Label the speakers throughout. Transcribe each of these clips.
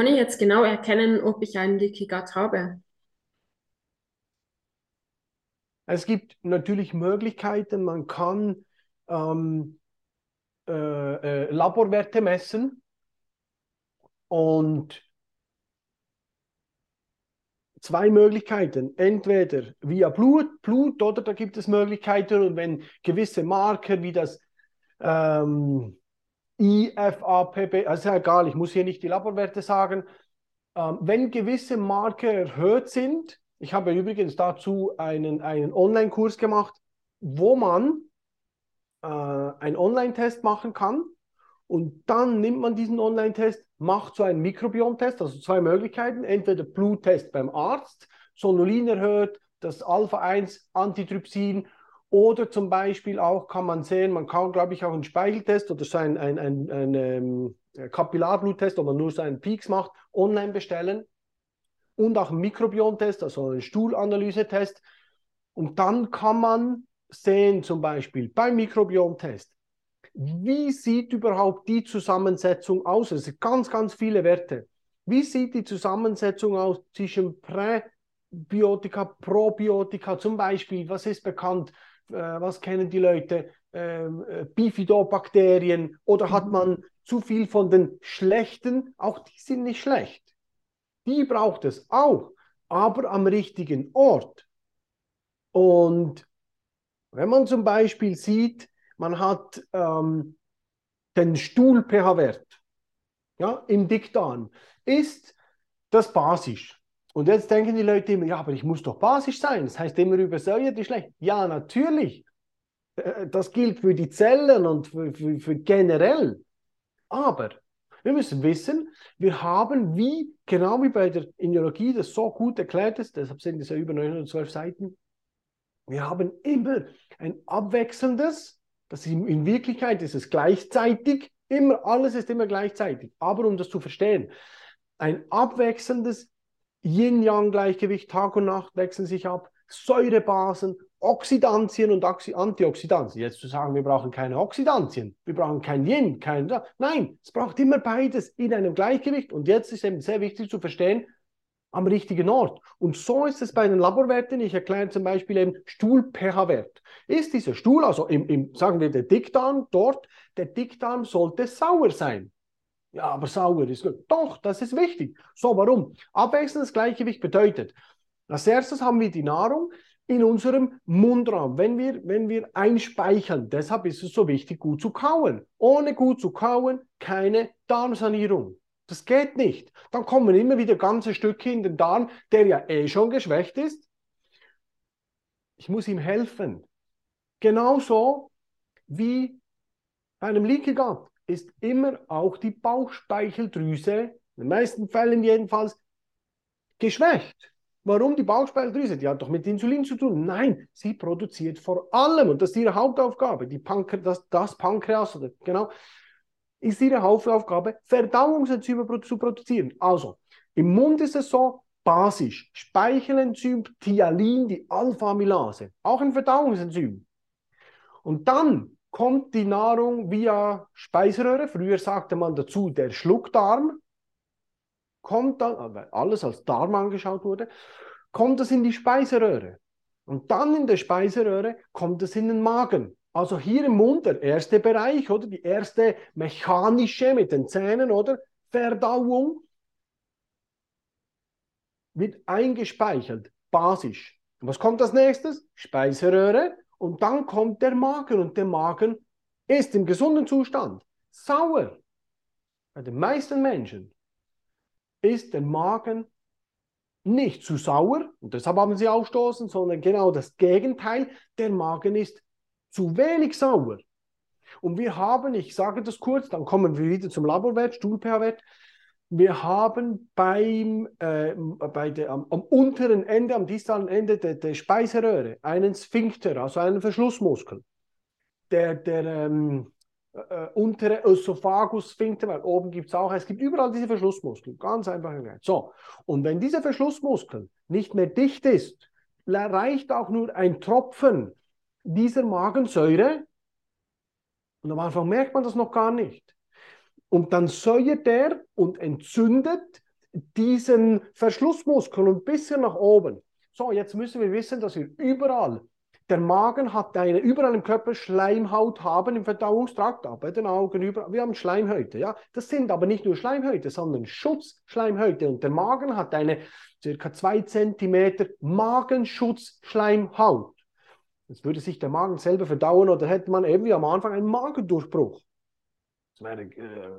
Speaker 1: kann ich jetzt genau erkennen, ob ich einen Leaky Gut habe?
Speaker 2: Es gibt natürlich Möglichkeiten, man kann ähm, äh, äh, Laborwerte messen und zwei Möglichkeiten. Entweder via Blut, Blut oder da gibt es Möglichkeiten und wenn gewisse Marker wie das ähm, IFAPB, also egal, ich muss hier nicht die Laborwerte sagen, ähm, wenn gewisse Marker erhöht sind, ich habe übrigens dazu einen, einen Online-Kurs gemacht, wo man äh, einen Online-Test machen kann. Und dann nimmt man diesen Online-Test, macht so einen Mikrobiom-Test, also zwei Möglichkeiten. Entweder Bluttest beim Arzt, Sonulin erhöht, das Alpha-1 Antitrypsin oder zum Beispiel auch kann man sehen, man kann, glaube ich, auch einen Speicheltest oder so ein, ein, ein, ein, ein ähm, Kapillarbluttest, wo man nur so einen Peaks macht, online bestellen und auch einen Mikrobiontest, also einen Stuhlanalysetest. Und dann kann man sehen, zum Beispiel beim Mikrobiontest, wie sieht überhaupt die Zusammensetzung aus? Es sind ganz, ganz viele Werte. Wie sieht die Zusammensetzung aus zwischen Präbiotika, Probiotika? Zum Beispiel, was ist bekannt? Äh, was kennen die Leute? Ähm, äh, Bifidobakterien oder hat mhm. man zu viel von den schlechten? Auch die sind nicht schlecht. Die braucht es auch, aber am richtigen Ort. Und wenn man zum Beispiel sieht, man hat ähm, den Stuhl-pH-Wert ja, im Dickdarm, ist das basisch. Und jetzt denken die Leute immer, ja, aber ich muss doch basisch sein. Das heißt immer übersäuert ist schlecht. Ja, natürlich. Äh, das gilt für die Zellen und für, für, für generell. Aber wir müssen wissen, wir haben wie, genau wie bei der Immunologie, das so gut erklärt ist, deshalb sind es ja über 912 Seiten, wir haben immer ein abwechselndes, das in, in Wirklichkeit ist es gleichzeitig, immer, alles ist immer gleichzeitig. Aber um das zu verstehen, ein abwechselndes Yin-Yang-Gleichgewicht, Tag und Nacht wechseln sich ab, Säurebasen, Oxidantien und Antioxidantien. Jetzt zu sagen, wir brauchen keine Oxidantien, wir brauchen kein Yin, kein. Nein, es braucht immer beides in einem Gleichgewicht. Und jetzt ist eben sehr wichtig zu verstehen, am richtigen Ort. Und so ist es bei den Laborwerten. Ich erkläre zum Beispiel eben Stuhl-pH-Wert. Ist dieser Stuhl, also im, im, sagen wir der Dickdarm dort, der Dickdarm sollte sauer sein. Ja, aber sauer ist gut. Doch, das ist wichtig. So, warum? Abwechselndes Gleichgewicht bedeutet, als erstes haben wir die Nahrung, in unserem Mundraum, wenn wir, wenn wir einspeichern. Deshalb ist es so wichtig, gut zu kauen. Ohne gut zu kauen keine Darmsanierung. Das geht nicht. Dann kommen immer wieder ganze Stücke in den Darm, der ja eh schon geschwächt ist. Ich muss ihm helfen. Genauso wie bei einem Leaky Gut ist immer auch die Bauchspeicheldrüse, in den meisten Fällen jedenfalls, geschwächt. Warum die Bauchspeicheldrüse? Die hat doch mit Insulin zu tun. Nein, sie produziert vor allem, und das ist ihre Hauptaufgabe, die Pankre das, das Pankreas, oder genau, ist ihre Hauptaufgabe, Verdauungsenzyme zu produzieren. Also, im Mund ist es so, basisch, Speichelenzym, Thialin, die Alpha-Amylase, auch ein Verdauungsenzym. Und dann kommt die Nahrung via Speiseröhre, früher sagte man dazu der Schluckdarm, kommt dann, weil alles als Darm angeschaut wurde, kommt es in die Speiseröhre. Und dann in der Speiseröhre kommt es in den Magen. Also hier im Mund, der erste Bereich, oder die erste mechanische mit den Zähnen, oder Verdauung, wird eingespeichert, basisch. Und was kommt als nächstes? Speiseröhre. Und dann kommt der Magen. Und der Magen ist im gesunden Zustand sauer. Bei den meisten Menschen ist der Magen nicht zu sauer und deshalb haben sie aufstoßen, sondern genau das Gegenteil. Der Magen ist zu wenig sauer. Und wir haben, ich sage das kurz, dann kommen wir wieder zum Laborwert, Stuhl-pH-Wert. Wir haben beim, äh, bei der, am, am, unteren Ende, am distalen Ende der, der Speiseröhre einen Sphinkter, also einen Verschlussmuskel. Der, der ähm, äh, untere Ösophagus-Sphinkter, weil oben gibt es auch, es gibt überall diese Verschlussmuskeln, ganz einfach. So, und wenn dieser Verschlussmuskel nicht mehr dicht ist, reicht auch nur ein Tropfen dieser Magensäure, und am Anfang merkt man das noch gar nicht, und dann säuert er und entzündet diesen Verschlussmuskel ein bisschen nach oben. So, jetzt müssen wir wissen, dass wir überall, der Magen hat eine, überall im Körper Schleimhaut haben im Verdauungstrakt, auch bei den Augen, überall, wir haben Schleimhäute, ja. Das sind aber nicht nur Schleimhäute, sondern Schutzschleimhäute und der Magen hat eine circa zwei Zentimeter Magenschutzschleimhaut. Jetzt würde sich der Magen selber verdauen oder hätte man eben wie am Anfang einen Magendurchbruch. Das wäre äh,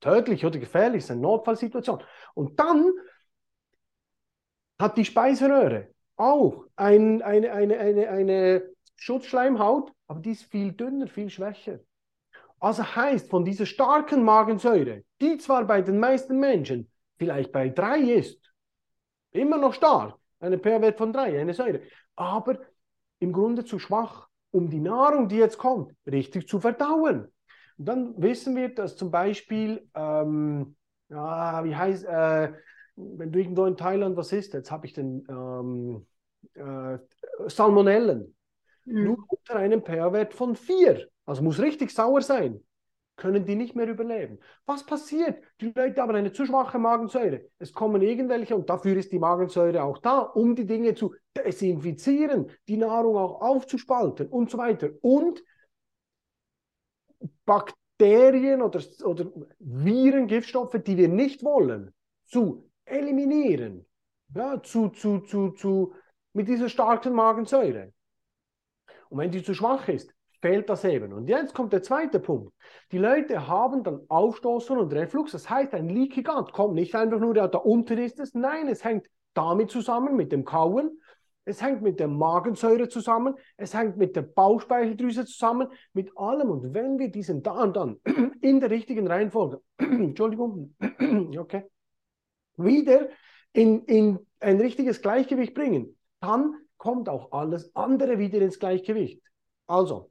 Speaker 2: tödlich oder gefährlich, das ist eine Notfallsituation. Und dann hat die Speiseröhre auch ein, eine, eine, eine, eine Schutzschleimhaut, aber die ist viel dünner, viel schwächer. Also heißt, von dieser starken Magensäure, die zwar bei den meisten Menschen vielleicht bei drei ist, immer noch stark, eine pH-Wert von drei, eine Säure, aber im Grunde zu schwach, um die Nahrung, die jetzt kommt, richtig zu verdauen. Und dann wissen wir, dass zum Beispiel, ähm, ja, wie heißt, äh, wenn du irgendwo in Thailand was isst, jetzt habe ich den ähm, äh, Salmonellen, mhm. nur unter einem pH-Wert von 4, also muss richtig sauer sein, können die nicht mehr überleben. Was passiert? Die Leute haben eine zu schwache Magensäure. Es kommen irgendwelche, und dafür ist die Magensäure auch da, um die Dinge zu desinfizieren, die Nahrung auch aufzuspalten und so weiter. Und Bakterien oder, oder Viren, Giftstoffe, die wir nicht wollen, zu eliminieren. Ja, zu, zu, zu, zu, mit dieser starken Magensäure. Und wenn die zu schwach ist, fehlt das eben. Und jetzt kommt der zweite Punkt. Die Leute haben dann Aufstoßen und Reflux. Das heißt, ein Leaky Gut kommt nicht einfach nur, da unten ist es. Nein, es hängt damit zusammen, mit dem Kauen. Es hängt mit der Magensäure zusammen. Es hängt mit der Bauchspeicheldrüse zusammen. Mit allem. Und wenn wir diesen Darm dann in der richtigen Reihenfolge, Entschuldigung, okay, wieder in, in ein richtiges Gleichgewicht bringen, dann kommt auch alles andere wieder ins Gleichgewicht. Also,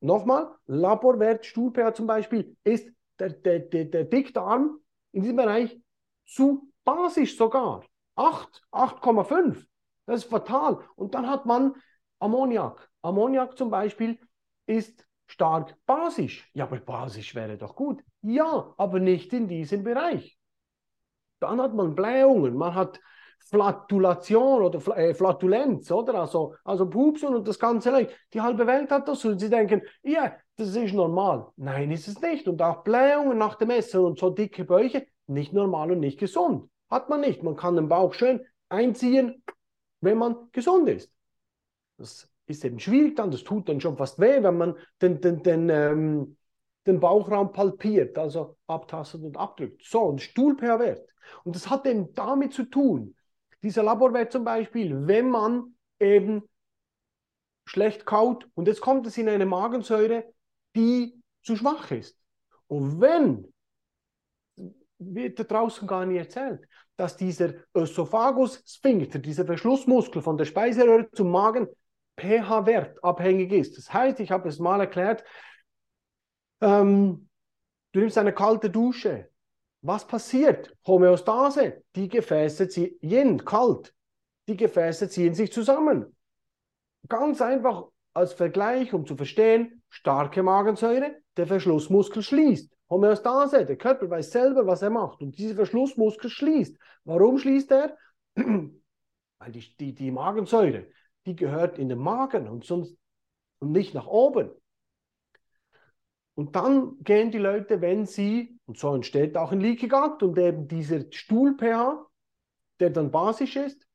Speaker 2: nochmal, Laborwert Stuhl-pH zum Beispiel ist der, der, der, der Dickdarm in diesem Bereich zu basisch sogar. 8, 8,5. Das ist fatal. Und dann hat man Ammoniak. Ammoniak zum Beispiel ist stark basisch. Ja, aber basisch wäre doch gut. Ja, aber nicht in diesem Bereich. Dann hat man Blähungen, man hat Flatulation oder äh, Flatulenz, oder? Also, also Pupsen und das ganze Leid. Die halbe Welt hat das und sie denken, ja, das ist normal. Nein, ist es nicht. Und auch Blähungen nach dem Essen und so dicke Bäuche, nicht normal und nicht gesund. Hat man nicht. Man kann den Bauch schön einziehen, wenn man gesund ist. Das ist eben schwierig dann, das tut dann schon fast weh, wenn man den, den, den, ähm, den Bauchraum palpiert, also abtastet und abdrückt. So, ein Stuhl-pH-Wert. Und das hat eben damit zu tun, dieser Laborwert zum Beispiel, wenn man eben schlecht kaut und jetzt kommt es in eine Magensäure, die zu schwach ist. Und wenn, wird da draußen gar nicht erzählt, dass dieser Ösophagus-Sphinkter, dieser Verschlussmuskel von der Speiseröhre zum Magen pH-Wert abhängig ist. Das heißt, ich habe es mal erklärt, ähm, du nimmst eine kalte Dusche. Was passiert? Homöostase. Die Gefäße ziehen, yin, kalt. Die Gefäße ziehen sich zusammen. Ganz einfach als Vergleich, um zu verstehen, starke Magensäure, der Verschlussmuskel schließt. Homöostase, der Körper weiß selber, was er macht. Und dieser Verschlussmuskel schließt. Warum schließt er? Weil die, die, die Magensäure, die gehört in den Magen und sonst und nicht nach oben. Und dann gehen die Leute, wenn sie, und so entsteht auch ein Leaky Gut und eben dieser Stuhl-pH, der dann basisch ist,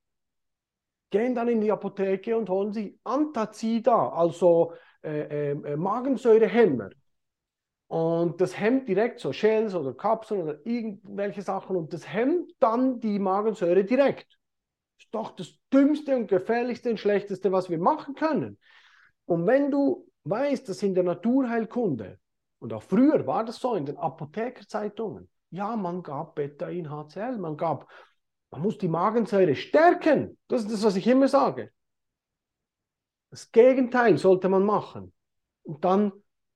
Speaker 2: gehen dann in die Apotheke und holen sich Antazida, also äh, äh, Magensäurehemmer. Und das hemmt direkt so Shells oder Kapseln oder irgendwelche Sachen und das hemmt dann die Magensäure direkt. Das ist doch das dümmste und gefährlichste und schlechteste, was wir machen können. Und wenn du weißt, dass in der Naturheilkunde und auch früher war das so in den Apothekerzeitungen. Ja, man gab Betain HCl, man gab, man muss die Magensäure stärken. Das ist das, was ich immer sage. Das Gegenteil sollte man machen. Und dann,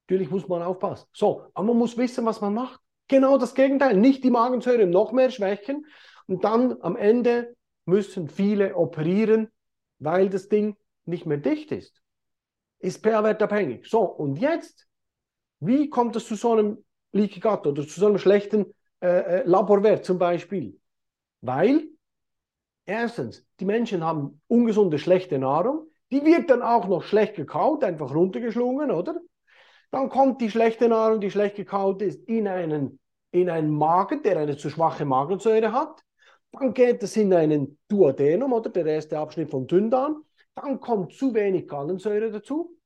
Speaker 2: natürlich muss man aufpassen. So, aber man muss wissen, was man macht. Genau das Gegenteil. Nicht die Magensäure noch mehr schwächen. Und dann am Ende müssen viele operieren, weil das Ding nicht mehr dicht ist. Ist pH-Wert abhängig. So, und jetzt wie kommt es zu so einem Leaky Gut oder zu so einem schlechten äh, äh, Laborwert zum Beispiel? Weil, erstens, die Menschen haben ungesunde, schlechte Nahrung. Die wird dann auch noch schlecht gekaut, einfach runtergeschlungen, oder? Dann kommt die schlechte Nahrung, die schlecht gekaut ist, in einen, in einen Magen, der eine zu schwache Magensäure hat. Dann geht es in einen Duodenum, oder der erste Abschnitt vom Dünndarm. Dann kommt zu wenig Gallensäure dazu.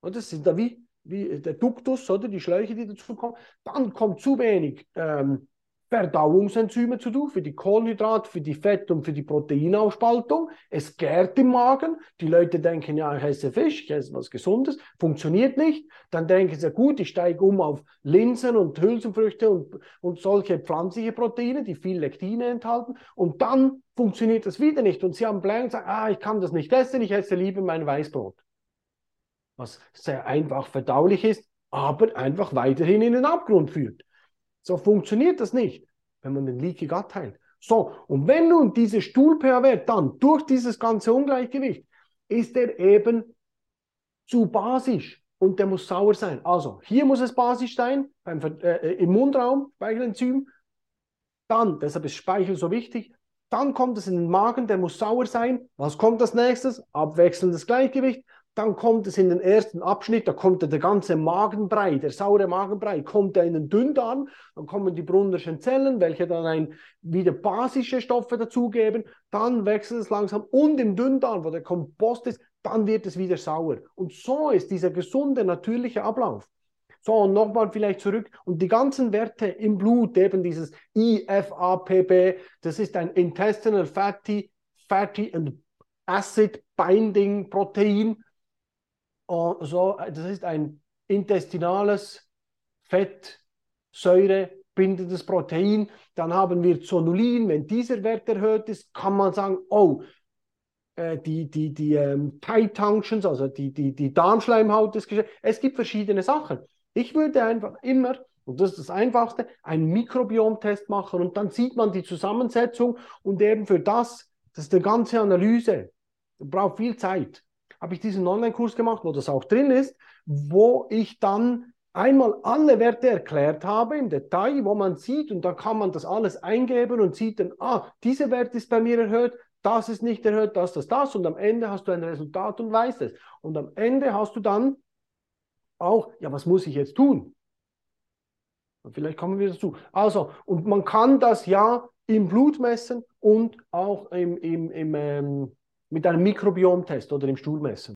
Speaker 2: Und das sind da wie, wie der Duktus, oder die Schläuche, die dazu kommen. Dann kommt zu wenig ähm, Verdauungsenzyme zu tun, für die Kohlenhydrat, für die Fett- und für die Proteinausspaltung. Es gärt im Magen. Die Leute denken, ja, ich esse Fisch, ich esse was Gesundes. Funktioniert nicht. Dann denken sie, gut, ich steige um auf Linsen und Hülsenfrüchte und, und solche pflanzliche Proteine, die viel Lektine enthalten. Und dann funktioniert das wieder nicht. Und sie haben Pläne und sagen, ah, ich kann das nicht essen, ich esse lieber mein Weißbrot. Was sehr einfach verdaulich ist, aber einfach weiterhin in den Abgrund führt. So funktioniert das nicht, wenn man den Leaky Gut heilt. So, und wenn nun diese Stuhl-pH-Wert dann durch dieses ganze Ungleichgewicht, ist er eben zu basisch und der muss sauer sein. Also, hier muss es basisch sein, beim, äh, im Mundraum, Speichelenzym. Dann, deshalb ist Speichel so wichtig, dann kommt es in den Magen, der muss sauer sein. Was kommt als nächstes? Abwechselndes Gleichgewicht. Dann kommt es in den ersten Abschnitt, da kommt der ganze Magenbrei, der saure Magenbrei, kommt er in den Dünndarm, dann kommen die Brunnerschen Zellen, welche dann ein, wieder basische Stoffe dazugeben, dann wechselt es langsam und im Dünndarm, wo der Kompost ist, dann wird es wieder sauer. Und so ist dieser gesunde, natürliche Ablauf. So, und nochmal vielleicht zurück. Und die ganzen Werte im Blut, eben dieses IFAPB, das ist ein Intestinal Fatty, Fatty and Acid Binding Protein. Und so, das ist ein intestinales Fett, Säure, bindendes Protein. Dann haben wir Zonulin. Wenn dieser Wert erhöht ist, kann man sagen, oh, äh, die, die, die ähm, Tight Junctions, also die, die, die Darmschleimhaut ist Es gibt verschiedene Sachen. Ich würde einfach immer, und das ist das Einfachste, einen Mikrobiomtest machen und dann sieht man die Zusammensetzung und eben für das, das ist eine ganze Analyse, braucht viel Zeit habe ich diesen Online-Kurs gemacht, wo das auch drin ist, wo ich dann einmal alle Werte erklärt habe im Detail, wo man sieht und dann kann man das alles eingeben und sieht dann, ah, dieser Wert ist bei mir erhöht, das ist nicht erhöht, das, das, das und am Ende hast du ein Resultat und weißt es. Und am Ende hast du dann auch, ja, was muss ich jetzt tun? Und vielleicht kommen wir dazu. Also, und man kann das ja im Blut messen und auch im, im, im ähm, mit einem Mikrobiomtest oder im Stuhl messen.